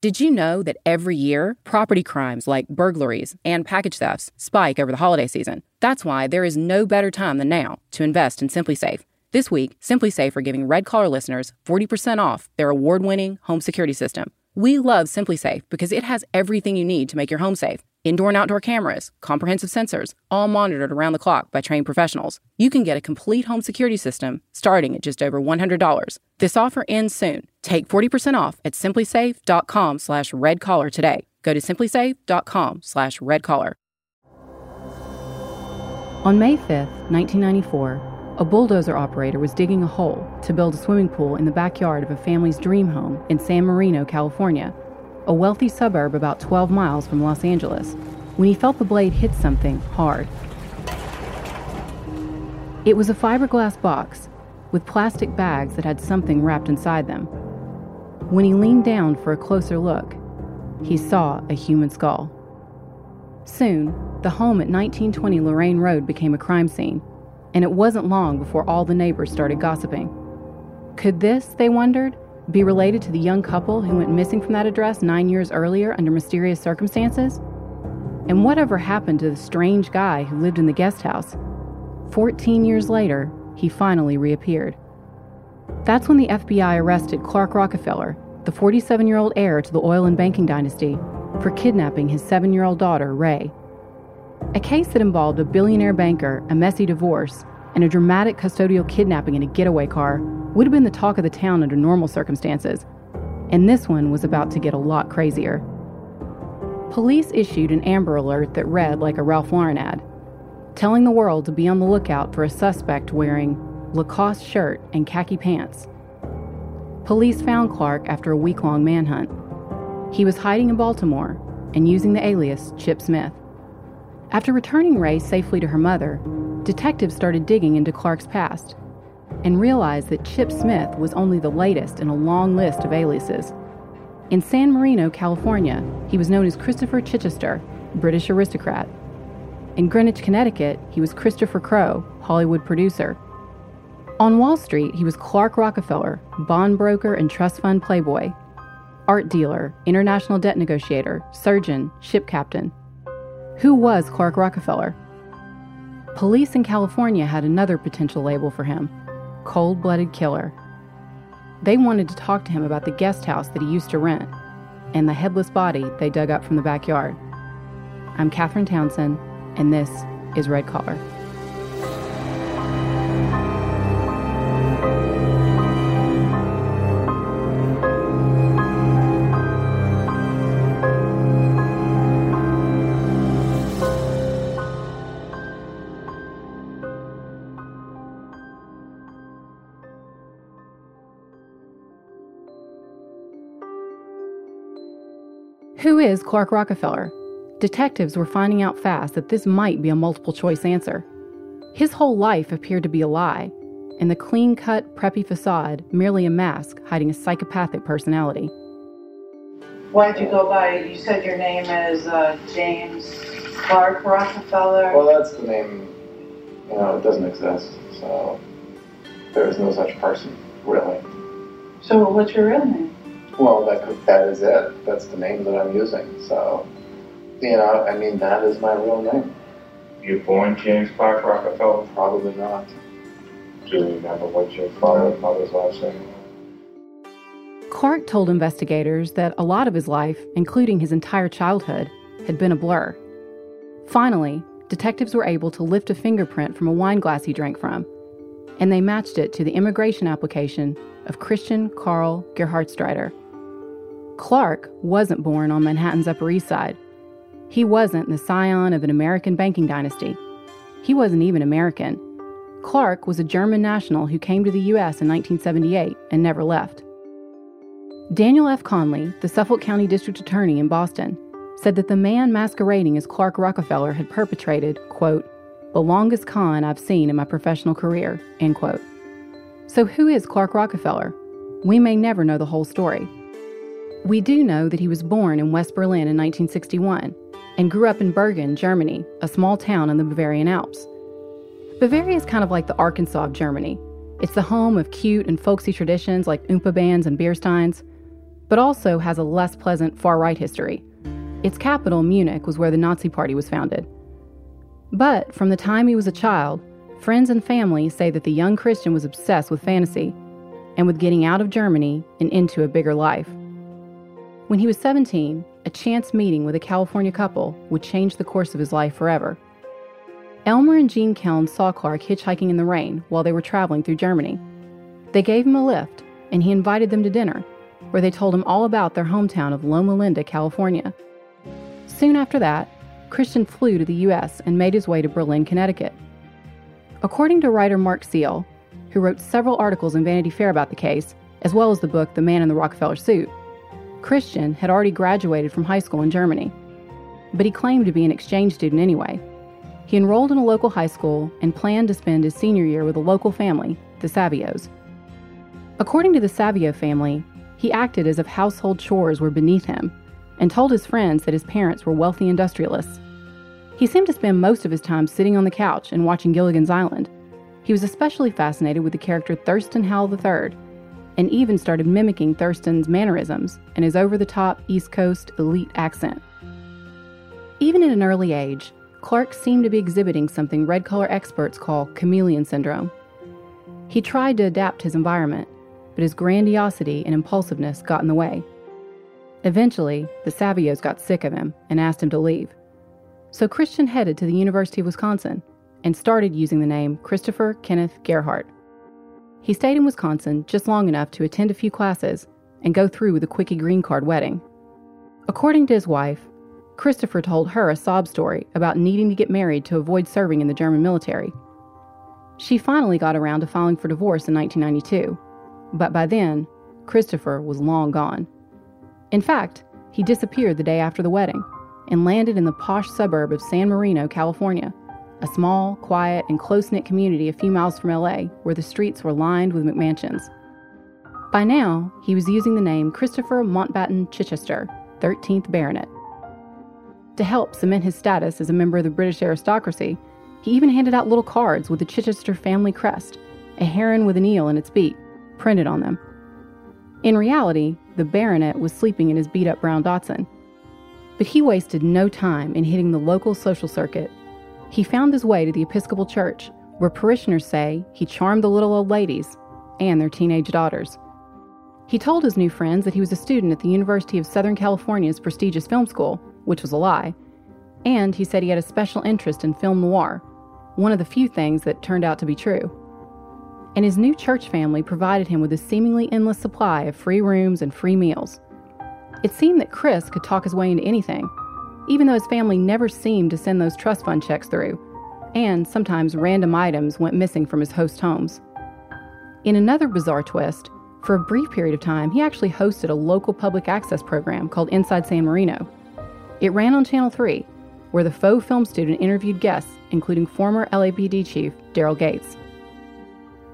Did you know that every year, property crimes like burglaries and package thefts spike over the holiday season? That's why there is no better time than now to invest in SimpliSafe. This week, SimpliSafe are giving Red Collar listeners 40% off their award winning home security system. We love SimpliSafe because it has everything you need to make your home safe indoor and outdoor cameras, comprehensive sensors, all monitored around the clock by trained professionals. You can get a complete home security system starting at just over $100. This offer ends soon. Take 40% off at simplisafe.com slash redcollar today. Go to simplisafe.com slash redcollar. On May 5th, 1994, a bulldozer operator was digging a hole to build a swimming pool in the backyard of a family's dream home in San Marino, California, a wealthy suburb about 12 miles from Los Angeles, when he felt the blade hit something hard. It was a fiberglass box with plastic bags that had something wrapped inside them. When he leaned down for a closer look, he saw a human skull. Soon, the home at 1920 Lorraine Road became a crime scene, and it wasn't long before all the neighbors started gossiping. Could this, they wondered, be related to the young couple who went missing from that address nine years earlier under mysterious circumstances? And whatever happened to the strange guy who lived in the guest house? 14 years later, he finally reappeared. That's when the FBI arrested Clark Rockefeller, the 47 year old heir to the oil and banking dynasty, for kidnapping his seven year old daughter, Reigh. A case that involved a billionaire banker, a messy divorce, and a dramatic custodial kidnapping in a getaway car would have been the talk of the town under normal circumstances. And this one was about to get a lot crazier. Police issued an Amber Alert that read like a Ralph Lauren ad, telling the world to be on the lookout for a suspect wearing Lacoste shirt and khaki pants. Police found Clark after a week long manhunt. He was hiding in Baltimore and using the alias Chip Smith. After returning Reigh safely to her mother, detectives started digging into Clark's past and realized that Chip Smith was only the latest in a long list of aliases. In San Marino, California, he was known as Christopher Chichester, British aristocrat. In Greenwich, Connecticut, he was Christopher Crowe, Hollywood producer. On Wall Street, he was Clark Rockefeller, bond broker and trust fund playboy, art dealer, international debt negotiator, surgeon, ship captain. Who was Clark Rockefeller? Police in California had another potential label for him cold blooded killer. They wanted to talk to him about the guest house that he used to rent and the headless body they dug up from the backyard. I'm Catherine Townsend, and this is Red Collar. Is Clark Rockefeller? Detectives were finding out fast that this might be a multiple choice answer. His whole life appeared to be a lie, and the clean cut, preppy facade merely a mask hiding a psychopathic personality. Why'd you go by? You said your name is uh, James Clark Rockefeller. Well, that's the name, you know, it doesn't exist, so there is no such person, really. So, what's your real name? Well, that could, that is it. That's the name that I'm using. So, you know, I mean, that is my real name. You born James Clark Rockefeller? Probably not. Do you remember what your father and mother's last name was? Clark told investigators that a lot of his life, including his entire childhood, had been a blur. Finally, detectives were able to lift a fingerprint from a wine glass he drank from, and they matched it to the immigration application of Christian Carl Gerhartsreiter. Clark wasn't born on Manhattan's Upper East Side. He wasn't the scion of an American banking dynasty. He wasn't even American. Clark was a German national who came to the U.S. in 1978 and never left. Daniel F. Conley, the Suffolk County District Attorney in Boston, said that the man masquerading as Clark Rockefeller had perpetrated, quote, the longest con I've seen in my professional career, end quote. So who is Clark Rockefeller? We may never know the whole story. We do know that he was born in West Berlin in 1961 and grew up in Bergen, Germany, a small town in the Bavarian Alps. Bavaria is kind of like the Arkansas of Germany. It's the home of cute and folksy traditions like Oompa bands and beer steins. but also has a less pleasant far right history. Its capital, Munich, was where the Nazi Party was founded. But from the time he was a child, friends and family say that the young Christian was obsessed with fantasy and with getting out of Germany and into a bigger life. When he was 17, a chance meeting with a California couple would change the course of his life forever. Elmer and Jean Keln saw Clark hitchhiking in the rain while they were traveling through Germany. They gave him a lift, and he invited them to dinner, where they told him all about their hometown of Loma Linda, California. Soon after that, Christian flew to the U.S. and made his way to Berlin, Connecticut. According to writer Mark Seal, who wrote several articles in Vanity Fair about the case, as well as the book The Man in the Rockefeller Suit, Christian had already graduated from high school in Germany. But he claimed to be an exchange student anyway. He enrolled in a local high school and planned to spend his senior year with a local family, the Savios. According to the Savio family, he acted as if household chores were beneath him and told his friends that his parents were wealthy industrialists. He seemed to spend most of his time sitting on the couch and watching Gilligan's Island. He was especially fascinated with the character Thurston Howell III and even started mimicking Thurston's mannerisms and his over the top East Coast elite accent. Even at an early age, Clark seemed to be exhibiting something red collar experts call chameleon syndrome. He tried to adapt his environment, but his grandiosity and impulsiveness got in the way. Eventually, the Savios got sick of him and asked him to leave. So Christian headed to the University of Wisconsin and started using the name Christopher Kenneth Gerhardt. He stayed in Wisconsin just long enough to attend a few classes and go through with a quickie green card wedding. According to his wife, Christopher told her a sob story about needing to get married to avoid serving in the German military. She finally got around to filing for divorce in 1992, but by then, Christopher was long gone. In fact, he disappeared the day after the wedding and landed in the posh suburb of San Marino, California, a small, quiet, and close knit community a few miles from LA where the streets were lined with McMansions. By now, he was using the name Christopher Mountbatten Chichester, 13th Baronet. To help cement his status as a member of the British aristocracy, he even handed out little cards with the Chichester family crest, a heron with an eel in its beak, printed on them. In reality, the baronet was sleeping in his beat up brown Datsun. But he wasted no time in hitting the local social circuit he found his way to the Episcopal Church, where parishioners say he charmed the little old ladies and their teenage daughters. He told his new friends that he was a student at the University of Southern California's prestigious film school, which was a lie, and he said he had a special interest in film noir, one of the few things that turned out to be true. And his new church family provided him with a seemingly endless supply of free rooms and free meals. It seemed that Chris could talk his way into anything, even though his family never seemed to send those trust fund checks through, and sometimes random items went missing from his host homes. In another bizarre twist, for a brief period of time, he actually hosted a local public access program called Inside San Marino. It ran on Channel 3, where the faux film student interviewed guests, including former LAPD chief Daryl Gates.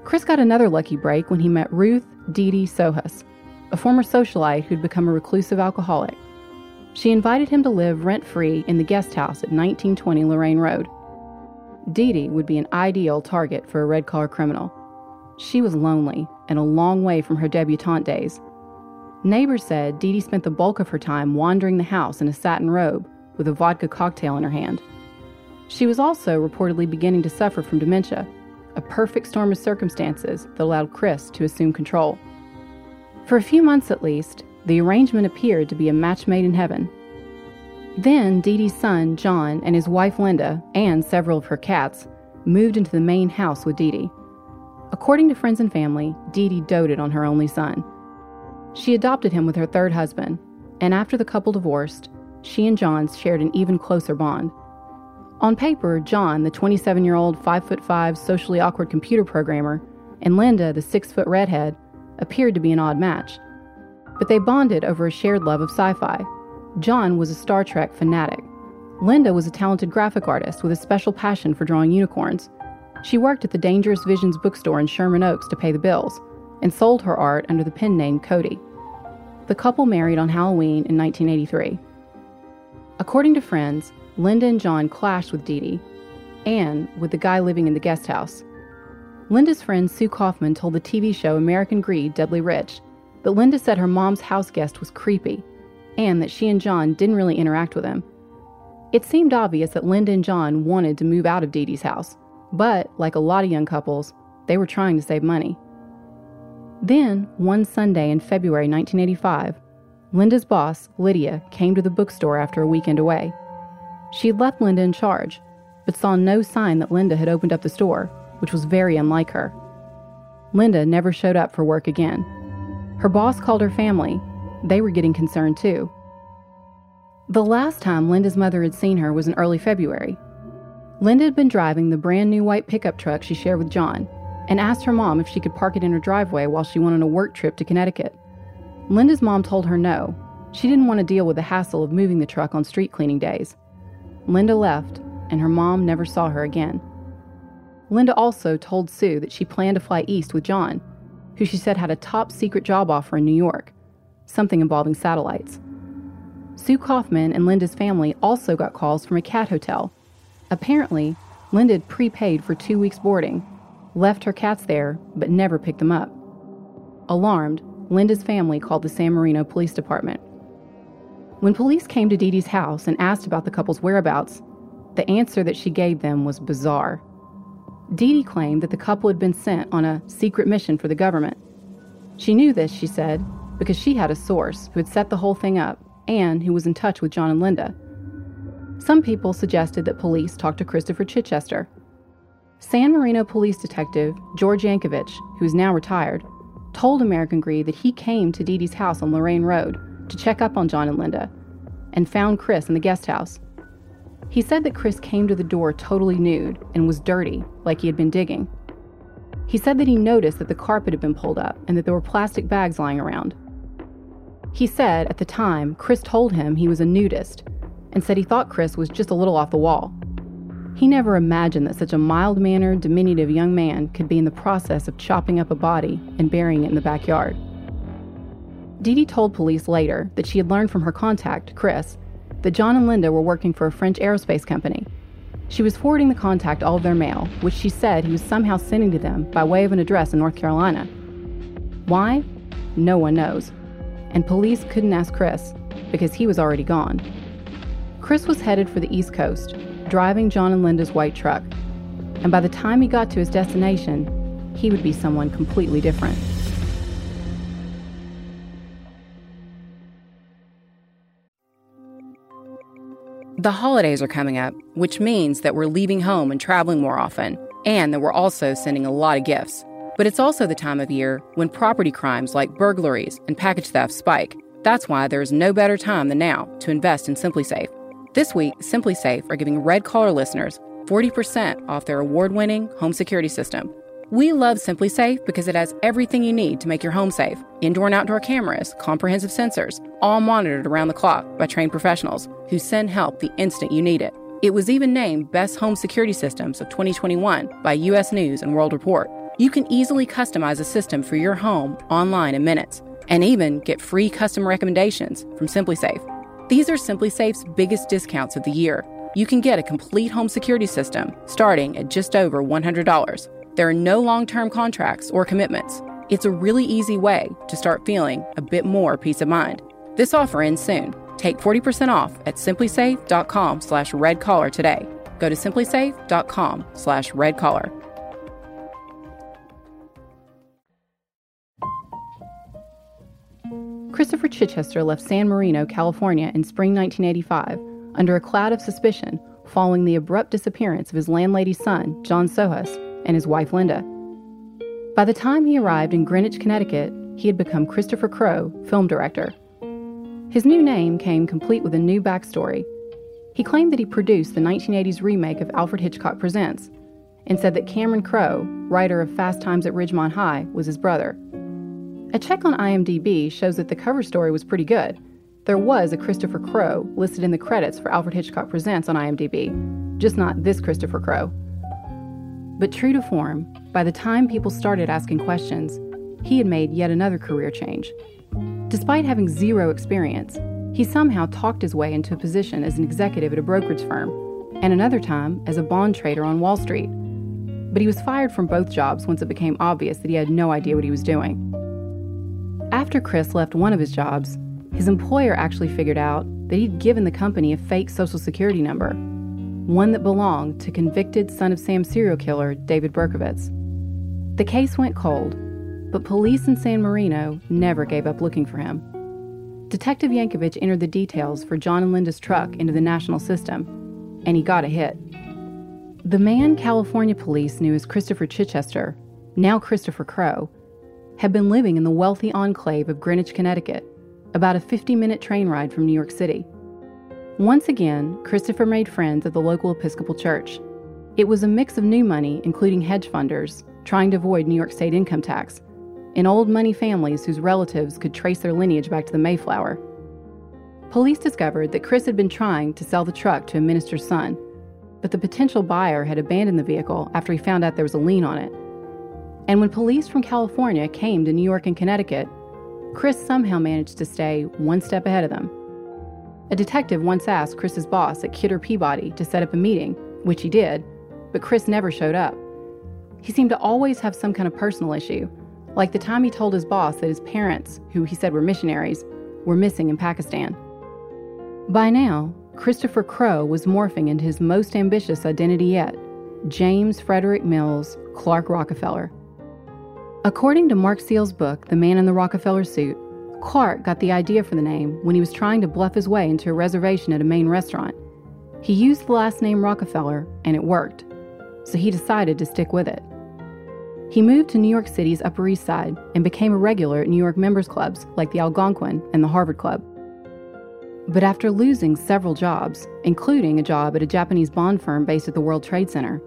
Chris got another lucky break when he met Ruth Dee Dee Sohus, a former socialite who'd become a reclusive alcoholic. She invited him to live rent free in the guest house at 1920 Lorraine Road. Dee Dee would be an ideal target for a red collar criminal. She was lonely and a long way from her debutante days. Neighbors said Dee Dee spent the bulk of her time wandering the house in a satin robe with a vodka cocktail in her hand. She was also reportedly beginning to suffer from dementia, a perfect storm of circumstances that allowed Chris to assume control. For a few months at least, the arrangement appeared to be a match made in heaven. Then Dee Dee's son, John, and his wife, Linda, and several of her cats, moved into the main house with Dee Dee. According to friends and family, Dee Dee doted on her only son. She adopted him with her third husband, and after the couple divorced, she and John shared an even closer bond. On paper, John, the 27 year old 5'5 socially awkward computer programmer, and Linda, the 6 foot redhead, appeared to be an odd match but they bonded over a shared love of sci fi. John was a Star Trek fanatic. Linda was a talented graphic artist with a special passion for drawing unicorns. She worked at the Dangerous Visions bookstore in Sherman Oaks to pay the bills and sold her art under the pen name Cody. The couple married on Halloween in 1983. According to friends, Linda and John clashed with Dee Dee and with the guy living in the guest house. Linda's friend Sue Kaufman told the TV show American Greed Deadly Rich but Linda said her mom's house guest was creepy and that she and John didn't really interact with him. It seemed obvious that Linda and John wanted to move out of Dee Dee's house, but like a lot of young couples, they were trying to save money. Then, one Sunday in February 1985, Linda's boss, Lydia, came to the bookstore after a weekend away. She had left Linda in charge, but saw no sign that Linda had opened up the store, which was very unlike her. Linda never showed up for work again. Her boss called her family. They were getting concerned too. The last time Linda's mother had seen her was in early February. Linda had been driving the brand new white pickup truck she shared with John and asked her mom if she could park it in her driveway while she went on a work trip to Connecticut. Linda's mom told her no. She didn't want to deal with the hassle of moving the truck on street cleaning days. Linda left, and her mom never saw her again. Linda also told Sue that she planned to fly east with John, who she said had a top secret job offer in New York, something involving satellites. Sue Kaufman and Linda's family also got calls from a cat hotel. Apparently, Linda had prepaid for two weeks' boarding, left her cats there, but never picked them up. Alarmed, Linda's family called the San Marino Police Department. When police came to Dee Dee's house and asked about the couple's whereabouts, the answer that she gave them was bizarre. Dee Dee claimed that the couple had been sent on a secret mission for the government. She knew this, she said, because she had a source who had set the whole thing up and who was in touch with John and Linda. Some people suggested that police talk to Christopher Chichester. San Marino police detective George Yankovich, who's now retired, told American Greed that he came to Dee Dee's house on Lorraine Road to check up on John and Linda and found Chris in the guest house. He said that Chris came to the door totally nude and was dirty, like he had been digging. He said that he noticed that the carpet had been pulled up and that there were plastic bags lying around. He said at the time Chris told him he was a nudist and said he thought Chris was just a little off the wall. He never imagined that such a mild mannered, diminutive young man could be in the process of chopping up a body and burying it in the backyard. Dee Dee told police later that she had learned from her contact, Chris, that John and Linda were working for a French aerospace company. She was forwarding the contact all of their mail, which she said he was somehow sending to them by way of an address in North Carolina. Why? No one knows and police couldn't ask Chris because he was already gone. Chris was headed for the East Coast, driving John and Linda's white truck, and by the time he got to his destination, he would be someone completely different. The holidays are coming up, which means that we're leaving home and traveling more often, and that we're also sending a lot of gifts. But it's also the time of year when property crimes like burglaries and package theft spike. That's why there is no better time than now to invest in SimpliSafe. This week, SimpliSafe are giving Red Collar listeners 40% off their award winning home security system. We love SimpliSafe because it has everything you need to make your home safe indoor and outdoor cameras, comprehensive sensors, all monitored around the clock by trained professionals who send help the instant you need it. It was even named Best Home Security Systems of 2021 by US News and World Report. You can easily customize a system for your home online in minutes and even get free custom recommendations from SimpliSafe. These are SimpliSafe's biggest discounts of the year. You can get a complete home security system starting at just over $100. There are no long term contracts or commitments. It's a really easy way to start feeling a bit more peace of mind. This offer ends soon. Take 40% off at simplisafe.com slash redcollar today. Go to simplisafe.com slash redcollar. Christopher Chichester left San Marino, California in spring 1985 under a cloud of suspicion following the abrupt disappearance of his landlady's son, John Sohus, and his wife, Linda. By the time he arrived in Greenwich, Connecticut, he had become Christopher Crowe, film director. His new name came complete with a new backstory. He claimed that he produced the 1980s remake of Alfred Hitchcock Presents and said that Cameron Crowe, writer of Fast Times at Ridgemont High, was his brother. A check on IMDb shows that the cover story was pretty good. There was a Christopher Crowe listed in the credits for Alfred Hitchcock Presents on IMDb, just not this Christopher Crowe. But true to form, by the time people started asking questions, he had made yet another career change. Despite having zero experience, he somehow talked his way into a position as an executive at a brokerage firm, and another time as a bond trader on Wall Street. But he was fired from both jobs once it became obvious that he had no idea what he was doing. After Chris left one of his jobs, his employer actually figured out that he'd given the company a fake social security number, one that belonged to convicted son of Sam serial killer David Berkowitz. The case went cold, but police in San Marino never gave up looking for him. Detective Yankovich entered the details for John and Linda's truck into the national system, and he got a hit. The man California police knew as Christopher Chichester, now Christopher Crowe, had been living in the wealthy enclave of Greenwich, Connecticut, about a 50 minute train ride from New York City. Once again, Christopher made friends at the local Episcopal church. It was a mix of new money, including hedge funders, trying to avoid New York State income tax, and old money families whose relatives could trace their lineage back to the Mayflower. Police discovered that Chris had been trying to sell the truck to a minister's son, but the potential buyer had abandoned the vehicle after he found out there was a lien on it. And when police from California came to New York and Connecticut, Chris somehow managed to stay one step ahead of them. A detective once asked Chris's boss at Kidder Peabody to set up a meeting, which he did, but Chris never showed up. He seemed to always have some kind of personal issue, like the time he told his boss that his parents, who he said were missionaries, were missing in Pakistan. By now, Christopher Crowe was morphing into his most ambitious identity yet James Frederick Mills Clark Rockefeller. According to Mark Seal's book, The Man in the Rockefeller Suit, Clark got the idea for the name when he was trying to bluff his way into a reservation at a Maine restaurant. He used the last name Rockefeller, and it worked, so he decided to stick with it. He moved to New York City's Upper East Side and became a regular at New York members clubs like the Algonquin and the Harvard Club. But after losing several jobs, including a job at a Japanese bond firm based at the World Trade Center,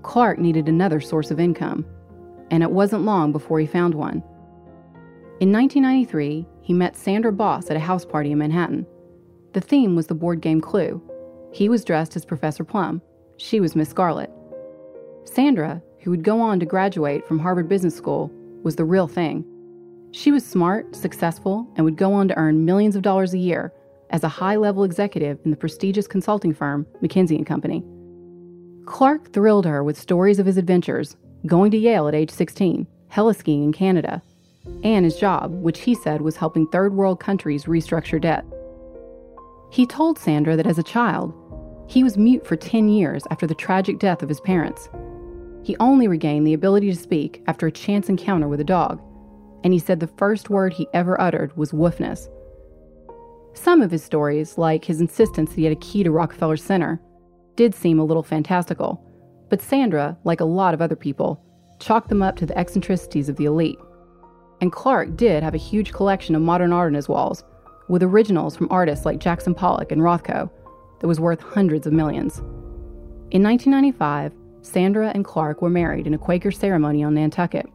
Clark needed another source of income, and it wasn't long before he found one. In 1993, he met Sandra Boss at a house party in Manhattan. The theme was the board game Clue. He was dressed as Professor Plum. She was Miss Scarlet. Sandra, who would go on to graduate from Harvard Business School, was the real thing. She was smart, successful, and would go on to earn millions of dollars a year as a high-level executive in the prestigious consulting firm McKinsey & Company. Clark thrilled her with stories of his adventures, going to Yale at age 16, heliskiing in Canada, and his job, which he said was helping third world countries restructure debt. He told Sandra that as a child, he was mute for 10 years after the tragic death of his parents. He only regained the ability to speak after a chance encounter with a dog, and he said the first word he ever uttered was woofness. Some of his stories, like his insistence that he had a key to Rockefeller Center, did seem a little fantastical, but Sandra, like a lot of other people, chalked them up to the eccentricities of the elite. And Clark did have a huge collection of modern art on his walls, with originals from artists like Jackson Pollock and Rothko, that was worth hundreds of millions. In 1995, Sandra and Clark were married in a Quaker ceremony on Nantucket.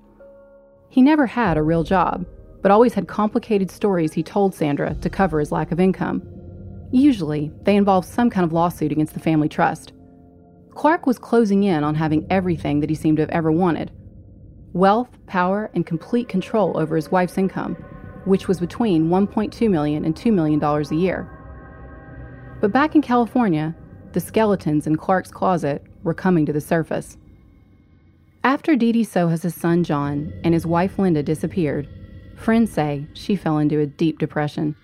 He never had a real job, but always had complicated stories he told Sandra to cover his lack of income. Usually, they involved some kind of lawsuit against the family trust. Clark was closing in on having everything that he seemed to have ever wanted wealth, power, and complete control over his wife's income, which was between $1.2 million and $2 million a year. But back in California, the skeletons in Clark's closet were coming to the surface. After Dee Dee Sohus' son John and his wife Linda disappeared, friends say she fell into a deep depression.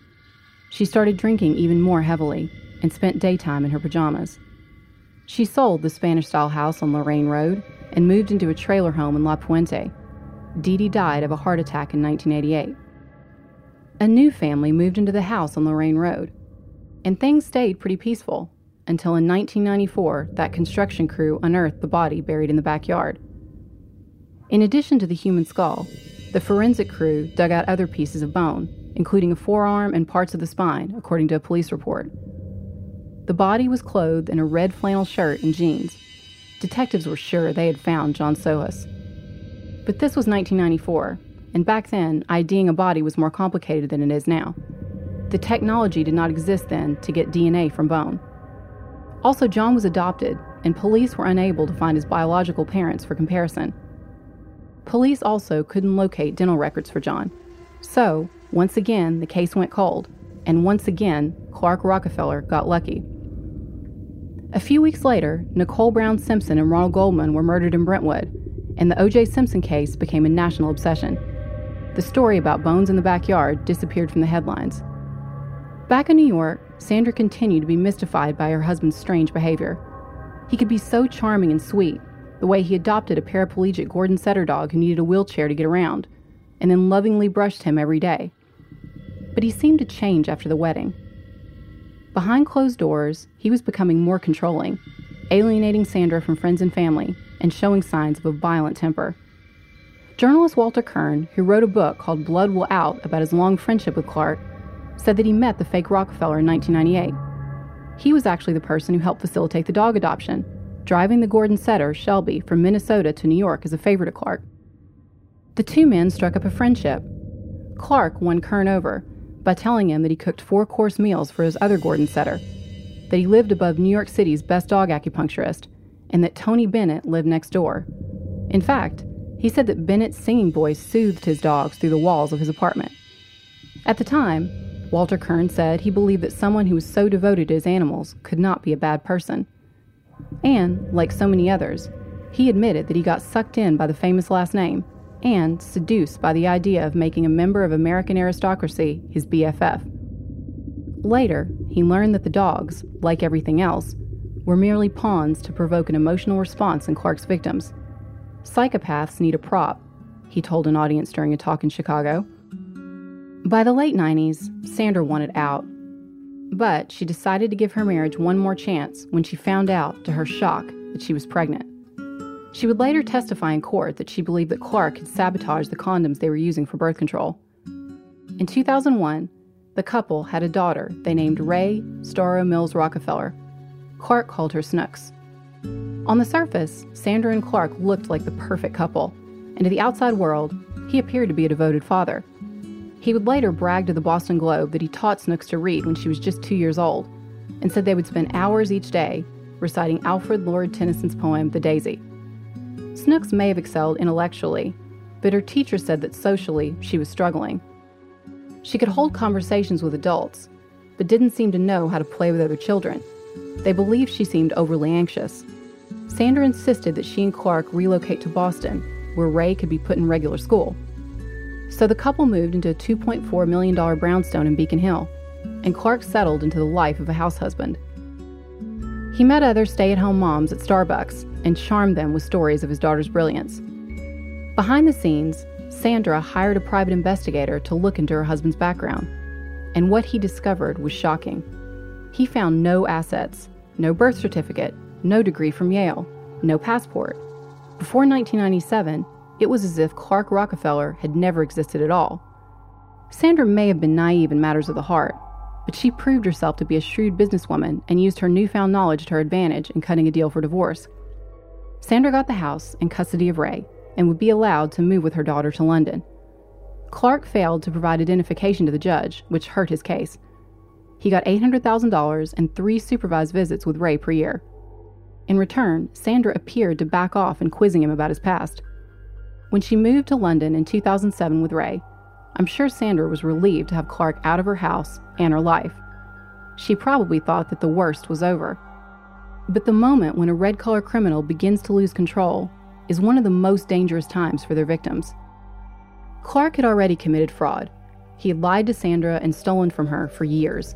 She started drinking even more heavily and spent daytime in her pajamas. She sold the Spanish style house on Lorraine Road and moved into a trailer home in La Puente. Dee Dee died of a heart attack in 1988. A new family moved into the house on Lorraine Road, and things stayed pretty peaceful until in 1994 that construction crew unearthed the body buried in the backyard. In addition to the human skull, the forensic crew dug out other pieces of bone, including a forearm and parts of the spine, according to a police report. The body was clothed in a red flannel shirt and jeans. Detectives were sure they had found John Sohus. But this was 1994, and back then, IDing a body was more complicated than it is now. The technology did not exist then to get DNA from bone. Also, John was adopted, and police were unable to find his biological parents for comparison. Police also couldn't locate dental records for John. So, once again, the case went cold, and once again, Clark Rockefeller got lucky. A few weeks later, Nicole Brown Simpson and Ronald Goldman were murdered in Brentwood, and the O.J. Simpson case became a national obsession. the story about Bones in the Backyard disappeared from the headlines. Back in New York, Sandra continued to be mystified by her husband's strange behavior. He could be so charming and sweet, the way he adopted a paraplegic Gordon Setter dog who needed a wheelchair to get around, and then lovingly brushed him every day. But he seemed to change after the wedding. Behind closed doors, he was becoming more controlling, alienating Sandra from friends and family, and showing signs of a violent temper. Journalist Walter Kirn, who wrote a book called Blood Will Out about his long friendship with Clark, said that he met the fake Rockefeller in 1998. He was actually the person who helped facilitate the dog adoption, driving the Gordon setter, Shelby, from Minnesota to New York as a favor to Clark. The two men struck up a friendship. Clark won Kirn over by telling him that he cooked four course meals for his other Gordon setter, that he lived above New York City's best dog acupuncturist, and that Tony Bennett lived next door. In fact, he said that Bennett's singing voice soothed his dogs through the walls of his apartment. At the time, Walter Kirn said he believed that someone who was so devoted to his animals could not be a bad person. And, like so many others, he admitted that he got sucked in by the famous last name and seduced by the idea of making a member of American aristocracy his BFF. Later, he learned that the dogs, like everything else, were merely pawns to provoke an emotional response in Clark's victims. Psychopaths need a prop, he told an audience during a talk in Chicago. By the late 90s, Sandra wanted out. But she decided to give her marriage one more chance when she found out, to her shock, that she was pregnant. She would later testify in court that she believed that Clark had sabotaged the condoms they were using for birth control. In 2001, the couple had a daughter they named Reigh Storrow Mills Rockefeller. Clark called her Snooks. On the surface, Sandra and Clark looked like the perfect couple, and to the outside world, he appeared to be a devoted father. He would later brag to the Boston Globe that he taught Snooks to read when she was just two years old, and said they would spend hours each day reciting Alfred Lord Tennyson's poem, The Daisy. Snooks may have excelled intellectually, but her teacher said that socially she was struggling. She could hold conversations with adults, but didn't seem to know how to play with other children. They believed she seemed overly anxious. Sandra insisted that she and Clark relocate to Boston, where Reigh could be put in regular school. So the couple moved into a $2.4 million brownstone in Beacon Hill, and Clark settled into the life of a house husband. He met other stay at home moms at Starbucks and charmed them with stories of his daughter's brilliance. Behind the scenes, Sandra hired a private investigator to look into her husband's background, and what he discovered was shocking. He found no assets, no birth certificate, no degree from Yale, no passport. Before 1997, it was as if Clark Rockefeller had never existed at all. Sandra may have been naive in matters of the heart, but she proved herself to be a shrewd businesswoman and used her newfound knowledge to her advantage in cutting a deal for divorce. Sandra got the house and custody of Reigh and would be allowed to move with her daughter to London. Clark failed to provide identification to the judge, which hurt his case. He got $800,000 and three supervised visits with Reigh per year. In return, Sandra appeared to back off in quizzing him about his past. When she moved to London in 2007 with Reigh, I'm sure Sandra was relieved to have Clark out of her house and her life. She probably thought that the worst was over. But the moment when a red collar criminal begins to lose control is one of the most dangerous times for their victims. Clark had already committed fraud. He had lied to Sandra and stolen from her for years.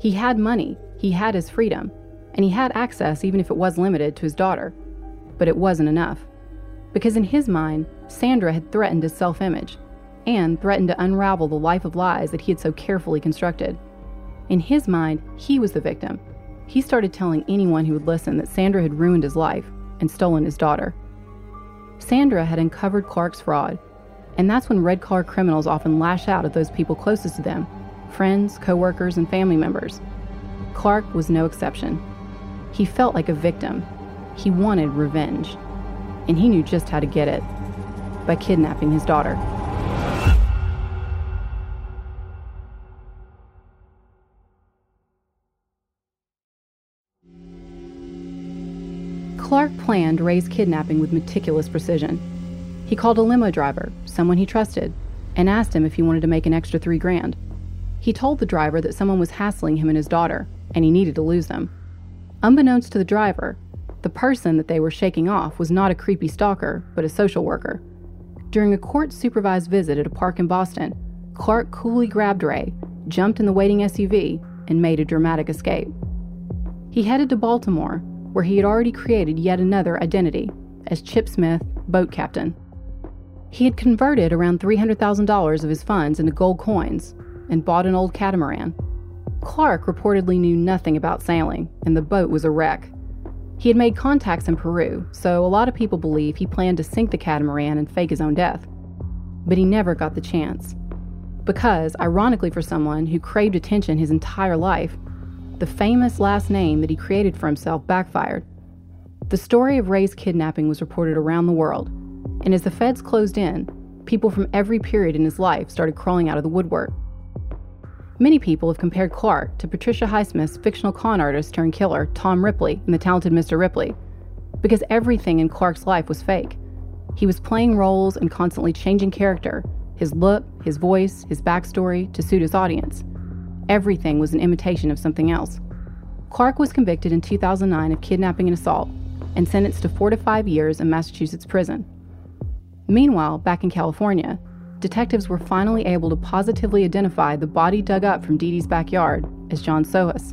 He had money, he had his freedom, and he had access, even if it was limited, to his daughter. But it wasn't enough. Because in his mind, Sandra had threatened his self image and threatened to unravel the life of lies that he had so carefully constructed. In his mind, he was the victim. He started telling anyone who would listen that Sandra had ruined his life and stolen his daughter. Sandra had uncovered Clark's fraud, and that's when red collar criminals often lash out at those people closest to them friends, co workers, and family members. Clark was no exception. He felt like a victim. He wanted revenge. And he knew just how to get it by kidnapping his daughter. Clark planned Reigh's kidnapping with meticulous precision. He called a limo driver, someone he trusted, and asked him if he wanted to make an extra three grand. He told the driver that someone was hassling him and his daughter, and he needed to lose them. Unbeknownst to the driver, the person that they were shaking off was not a creepy stalker, but a social worker. During a court supervised visit at a park in Boston, Clark coolly grabbed Reigh, jumped in the waiting SUV, and made a dramatic escape. He headed to Baltimore, where he had already created yet another identity as Chip Smith, boat captain. He had converted around $300,000 of his funds into gold coins and bought an old catamaran. Clark reportedly knew nothing about sailing, and the boat was a wreck. He had made contacts in Peru, so a lot of people believe he planned to sink the catamaran and fake his own death. But he never got the chance. Because, ironically for someone who craved attention his entire life, the famous last name that he created for himself backfired. The story of Reigh's kidnapping was reported around the world, and as the feds closed in, people from every period in his life started crawling out of the woodwork. Many people have compared Clark to Patricia Highsmith's fictional con artist turned killer, Tom Ripley, in The Talented Mr. Ripley, because everything in Clark's life was fake. He was playing roles and constantly changing character his look, his voice, his backstory to suit his audience. Everything was an imitation of something else. Clark was convicted in 2009 of kidnapping and assault and sentenced to four to five years in Massachusetts prison. Meanwhile, back in California, detectives were finally able to positively identify the body dug up from Dee Dee's backyard as John Sohus.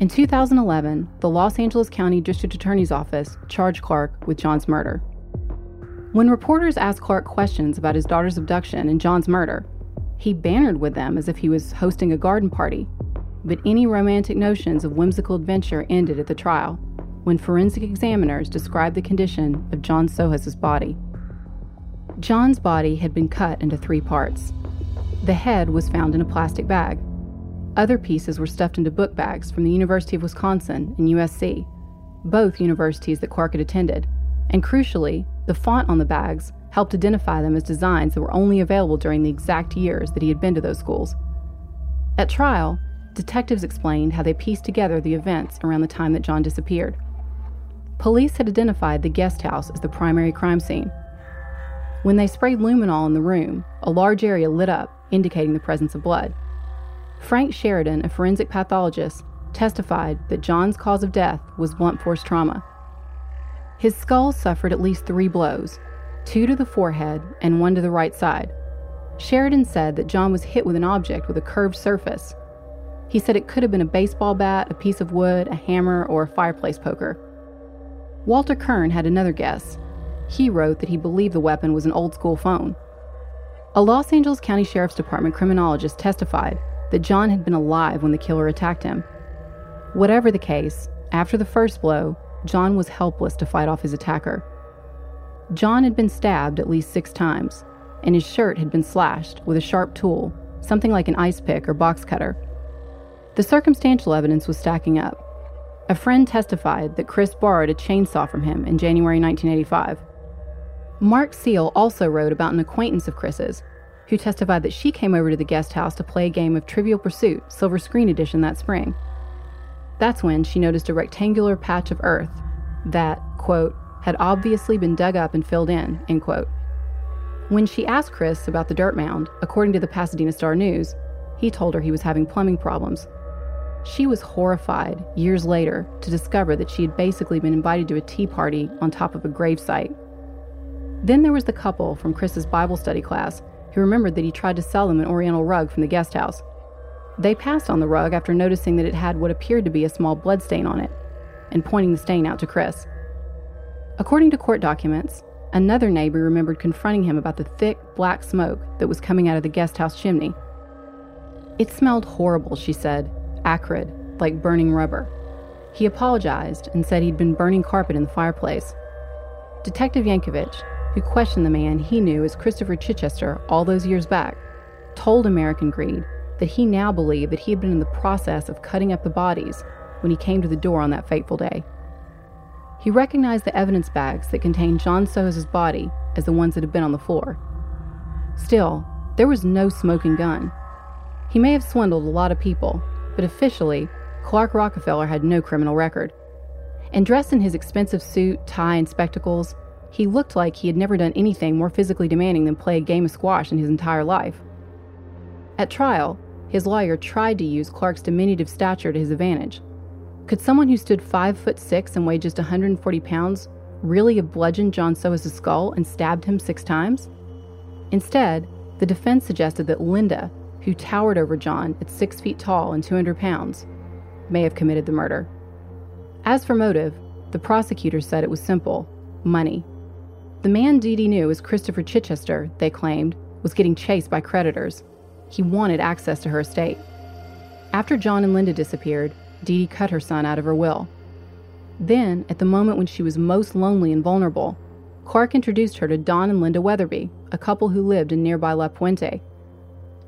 In 2011, the Los Angeles County District Attorney's Office charged Clark with John's murder. When reporters asked Clark questions about his daughter's abduction and John's murder, he bantered with them as if he was hosting a garden party. But any romantic notions of whimsical adventure ended at the trial when forensic examiners described the condition of John Sohus's body. John's body had been cut into three parts. The head was found in a plastic bag. Other pieces were stuffed into book bags from the University of Wisconsin and USC, both universities that Clark had attended. And crucially, the font on the bags helped identify them as designs that were only available during the exact years that he had been to those schools. At trial, detectives explained how they pieced together the events around the time that John disappeared. Police had identified the guest house as the primary crime scene, when they sprayed luminol in the room, a large area lit up, indicating the presence of blood. Frank Sheridan, a forensic pathologist, testified that John's cause of death was blunt force trauma. His skull suffered at least three blows two to the forehead and one to the right side. Sheridan said that John was hit with an object with a curved surface. He said it could have been a baseball bat, a piece of wood, a hammer, or a fireplace poker. Walter Kirn had another guess. He wrote that he believed the weapon was an old school phone. A Los Angeles County Sheriff's Department criminologist testified that John had been alive when the killer attacked him. Whatever the case, after the first blow, John was helpless to fight off his attacker. John had been stabbed at least six times, and his shirt had been slashed with a sharp tool, something like an ice pick or box cutter. The circumstantial evidence was stacking up. A friend testified that Chris borrowed a chainsaw from him in January 1985. Mark Seal also wrote about an acquaintance of Chris's who testified that she came over to the guest house to play a game of Trivial Pursuit, Silver Screen Edition, that spring. That's when she noticed a rectangular patch of earth that, quote, had obviously been dug up and filled in, end quote. When she asked Chris about the dirt mound, according to the Pasadena Star News, he told her he was having plumbing problems. She was horrified years later to discover that she had basically been invited to a tea party on top of a gravesite then there was the couple from Chris's Bible study class who remembered that he tried to sell them an oriental rug from the guest house. They passed on the rug after noticing that it had what appeared to be a small blood stain on it, and pointing the stain out to Chris. According to court documents, another neighbor remembered confronting him about the thick, black smoke that was coming out of the guest house chimney. It smelled horrible, she said, acrid, like burning rubber. He apologized and said he'd been burning carpet in the fireplace. Detective Yankovich, who questioned the man he knew as Christopher Chichester all those years back, told American Greed that he now believed that he had been in the process of cutting up the bodies when he came to the door on that fateful day. He recognized the evidence bags that contained John Sohus's body as the ones that had been on the floor. Still, there was no smoking gun. He may have swindled a lot of people, but officially, Clark Rockefeller had no criminal record. And dressed in his expensive suit, tie, and spectacles, he looked like he had never done anything more physically demanding than play a game of squash in his entire life. At trial, his lawyer tried to use Clark's diminutive stature to his advantage. Could someone who stood 5 foot 6 and weighed just 140 pounds really have bludgeoned John Sohus' skull and stabbed him six times? Instead, the defense suggested that Linda, who towered over John at six feet tall and 200 pounds, may have committed the murder. As for motive, the prosecutor said it was simple money. The man Dee Dee knew as Christopher Chichester, they claimed, was getting chased by creditors. He wanted access to her estate. After John and Linda disappeared, Dee Dee cut her son out of her will. Then, at the moment when she was most lonely and vulnerable, Clark introduced her to Don and Linda Weatherby, a couple who lived in nearby La Puente.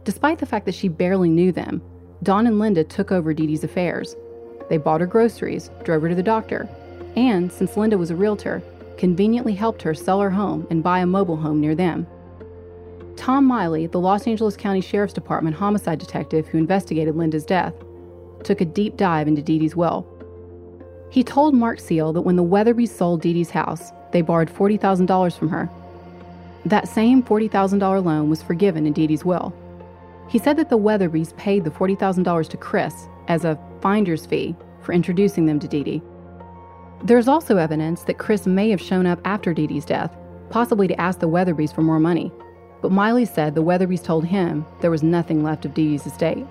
Despite the fact that she barely knew them, Don and Linda took over Dee Dee's affairs. They bought her groceries, drove her to the doctor, and, since Linda was a realtor, conveniently helped her sell her home and buy a mobile home near them. Tom Miley, the Los Angeles County Sheriff's Department homicide detective who investigated Linda's death, took a deep dive into Dee Dee's will. He told Mark Seal that when the Weatherbys sold Dee Dee's house, they borrowed $40,000 from her. That same $40,000 loan was forgiven in Dee Dee's will. He said that the Weatherbys paid the $40,000 to Chris as a finder's fee for introducing them to Dee Dee. There's also evidence that Chris may have shown up after Dee Dee's death, possibly to ask the Weatherbys for more money. But Miley said the Weatherbys told him there was nothing left of Dee Dee's estate.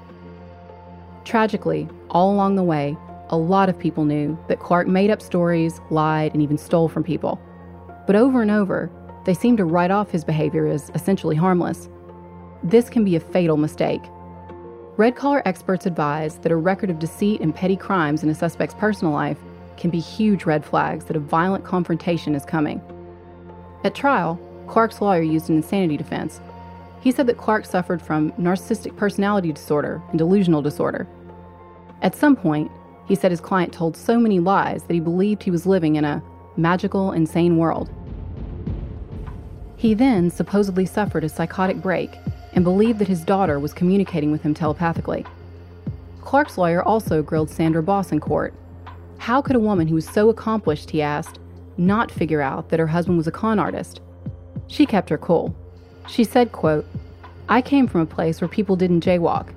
Tragically, all along the way, a lot of people knew that Clark made up stories, lied, and even stole from people. But over and over, they seemed to write off his behavior as essentially harmless. This can be a fatal mistake. Red collar experts advise that a record of deceit and petty crimes in a suspect's personal life can be huge red flags that a violent confrontation is coming. At trial, Clark's lawyer used an insanity defense. He said that Clark suffered from narcissistic personality disorder and delusional disorder. At some point, he said his client told so many lies that he believed he was living in a magical, insane world. He then supposedly suffered a psychotic break and believed that his daughter was communicating with him telepathically. Clark's lawyer also grilled Sandra Boss in court. How could a woman who was so accomplished, he asked, not figure out that her husband was a con artist? She kept her cool. She said, quote, I came from a place where people didn't jaywalk.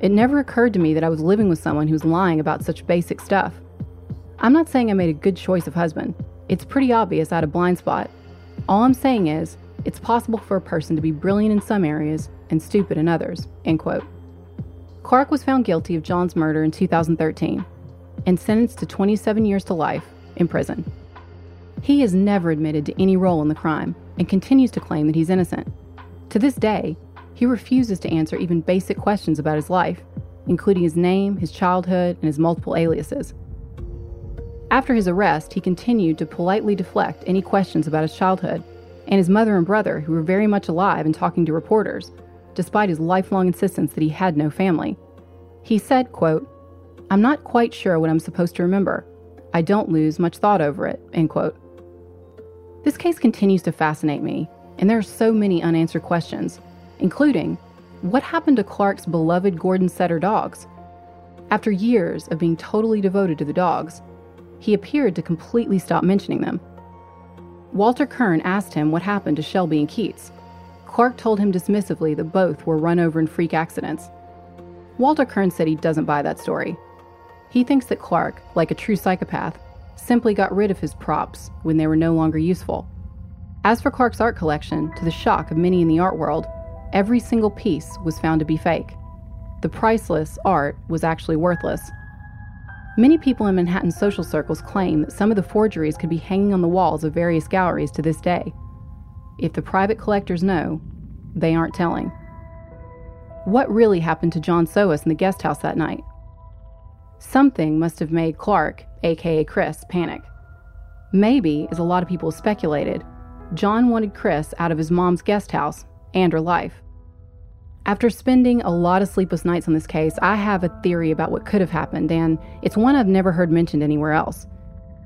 It never occurred to me that I was living with someone who was lying about such basic stuff. I'm not saying I made a good choice of husband. It's pretty obvious I had a blind spot. All I'm saying is, it's possible for a person to be brilliant in some areas and stupid in others. End quote. Clark was found guilty of John's murder in 2013 and sentenced to 27 years to life in prison. He has never admitted to any role in the crime and continues to claim that he's innocent. To this day, he refuses to answer even basic questions about his life, including his name, his childhood, and his multiple aliases. After his arrest, he continued to politely deflect any questions about his childhood and his mother and brother, who were very much alive and talking to reporters, despite his lifelong insistence that he had no family. He said, quote, I'm not quite sure what I'm supposed to remember. I don't lose much thought over it, end quote. This case continues to fascinate me, and there are so many unanswered questions including what happened to Clark's beloved Gordon Setter dogs? After years of being totally devoted to the dogs, he appeared to completely stop mentioning them. Walter Kirn asked him what happened to Shelby and Keats. Clark told him dismissively that both were run over in freak accidents. Walter Kirn said he doesn't buy that story. He thinks that Clark, like a true psychopath, simply got rid of his props when they were no longer useful. As for Clark's art collection, to the shock of many in the art world, Every single piece was found to be fake. The priceless art was actually worthless. Many people in Manhattan social circles claim that some of the forgeries could be hanging on the walls of various galleries to this day. If the private collectors know, they aren't telling. What really happened to John Sohus in the guest house that night? Something must have made Clark, aka Chris, panic. Maybe, as a lot of people speculated, John wanted Chris out of his mom's guest house and her life. After spending a lot of sleepless nights on this case, I have a theory about what could have happened, and it's one I've never heard mentioned anywhere else.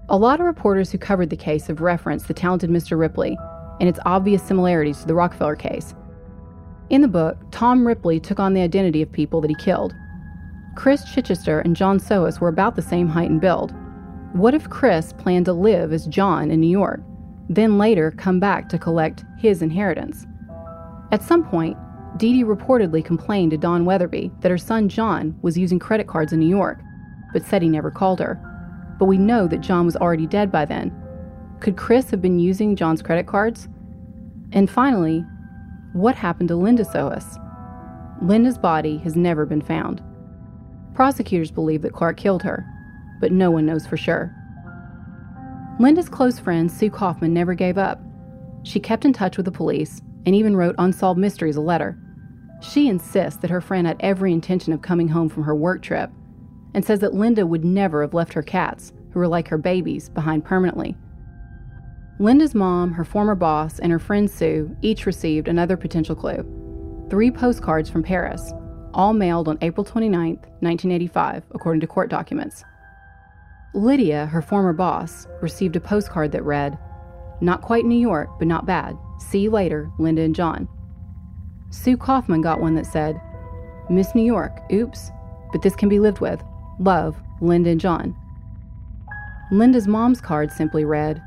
A lot of reporters who covered the case have referenced the talented Mr. Ripley and its obvious similarities to the Rockefeller case. In the book, Tom Ripley took on the identity of people that he killed. Chris Chichester and John Sohus were about the same height and build. What if Chris planned to live as John in New York, then later come back to collect his inheritance? At some point, Dee Dee reportedly complained to Don Weatherby that her son John was using credit cards in New York, but said he never called her. But we know that John was already dead by then. Could Chris have been using John's credit cards? And finally, what happened to Linda Sohus? Linda's body has never been found. Prosecutors believe that Clark killed her, but no one knows for sure. Linda's close friend, Sue Kaufman, never gave up. She kept in touch with the police and even wrote Unsolved Mysteries a letter. She insists that her friend had every intention of coming home from her work trip and says that Linda would never have left her cats, who were like her babies, behind permanently. Linda's mom, her former boss, and her friend Sue each received another potential clue three postcards from Paris, all mailed on April 29, 1985, according to court documents. Lydia, her former boss, received a postcard that read, Not quite New York, but not bad. See you later, Linda and John. Sue Kaufman got one that said, Miss New York, oops, but this can be lived with. Love, Linda and John. Linda's mom's card simply read,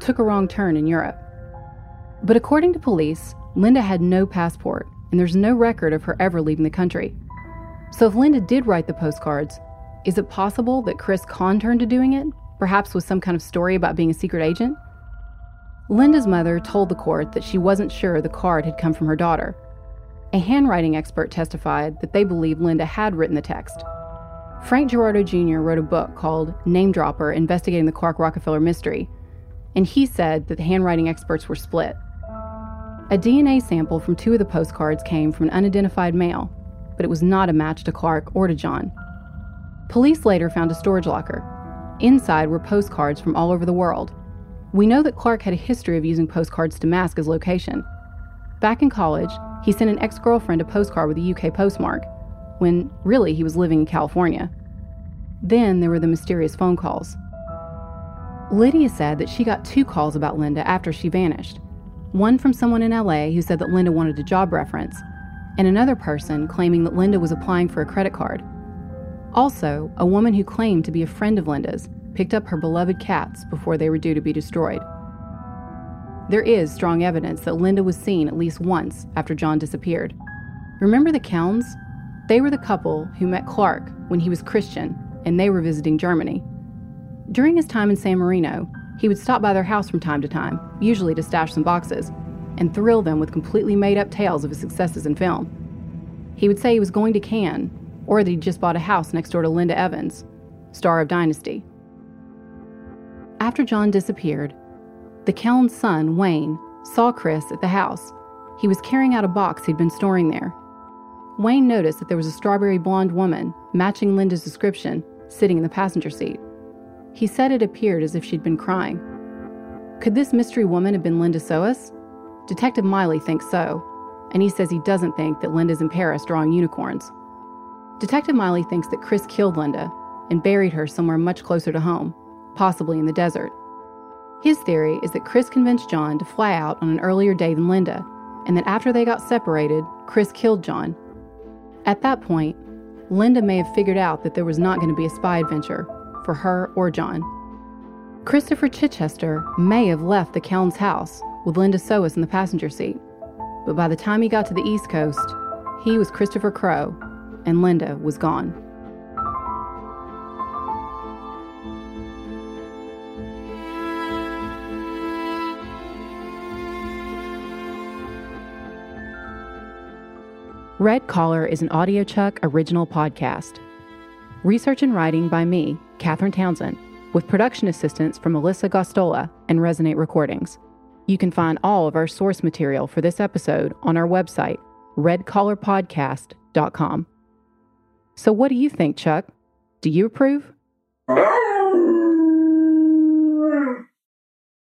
Took a wrong turn in Europe. But according to police, Linda had no passport, and there's no record of her ever leaving the country. So if Linda did write the postcards, is it possible that Chris conned her into doing it, perhaps with some kind of story about being a secret agent? Linda's mother told the court that she wasn't sure the card had come from her daughter. A handwriting expert testified that they believe Linda had written the text. Frank Girardot Jr. wrote a book called Name Dropper Investigating the Clark Rockefeller Mystery, and he said that the handwriting experts were split. A DNA sample from two of the postcards came from an unidentified male, but it was not a match to Clark or to John. Police later found a storage locker. Inside were postcards from all over the world. We know that Clark had a history of using postcards to mask his location. Back in college, he sent an ex girlfriend a postcard with a UK postmark, when really he was living in California. Then there were the mysterious phone calls. Lydia said that she got two calls about Linda after she vanished one from someone in LA who said that Linda wanted a job reference, and another person claiming that Linda was applying for a credit card. Also, a woman who claimed to be a friend of Linda's picked up her beloved cats before they were due to be destroyed. There is strong evidence that Linda was seen at least once after John disappeared. Remember the Kelms? They were the couple who met Clark when he was Christian and they were visiting Germany. During his time in San Marino, he would stop by their house from time to time, usually to stash some boxes, and thrill them with completely made up tales of his successes in film. He would say he was going to Cannes, or that he'd just bought a house next door to Linda Evans, star of Dynasty. After John disappeared, the Kelm's son, Wayne, saw Chris at the house. He was carrying out a box he'd been storing there. Wayne noticed that there was a strawberry blonde woman, matching Linda's description, sitting in the passenger seat. He said it appeared as if she'd been crying. Could this mystery woman have been Linda Sohus? Detective Miley thinks so, and he says he doesn't think that Linda's in Paris drawing unicorns. Detective Miley thinks that Chris killed Linda and buried her somewhere much closer to home, possibly in the desert. His theory is that Chris convinced John to fly out on an earlier day than Linda, and that after they got separated, Chris killed John. At that point, Linda may have figured out that there was not going to be a spy adventure for her or John. Christopher Chichester may have left the Kelms house with Linda Sohus in the passenger seat, but by the time he got to the East Coast, he was Christopher Crowe and Linda was gone. Red Collar is an audiochuck original podcast. Research and writing by me, Catherine Townsend, with production assistance from Melissa Gostola and Resonate Recordings. You can find all of our source material for this episode on our website, redcollarpodcast.com. So, what do you think, Chuck? Do you approve?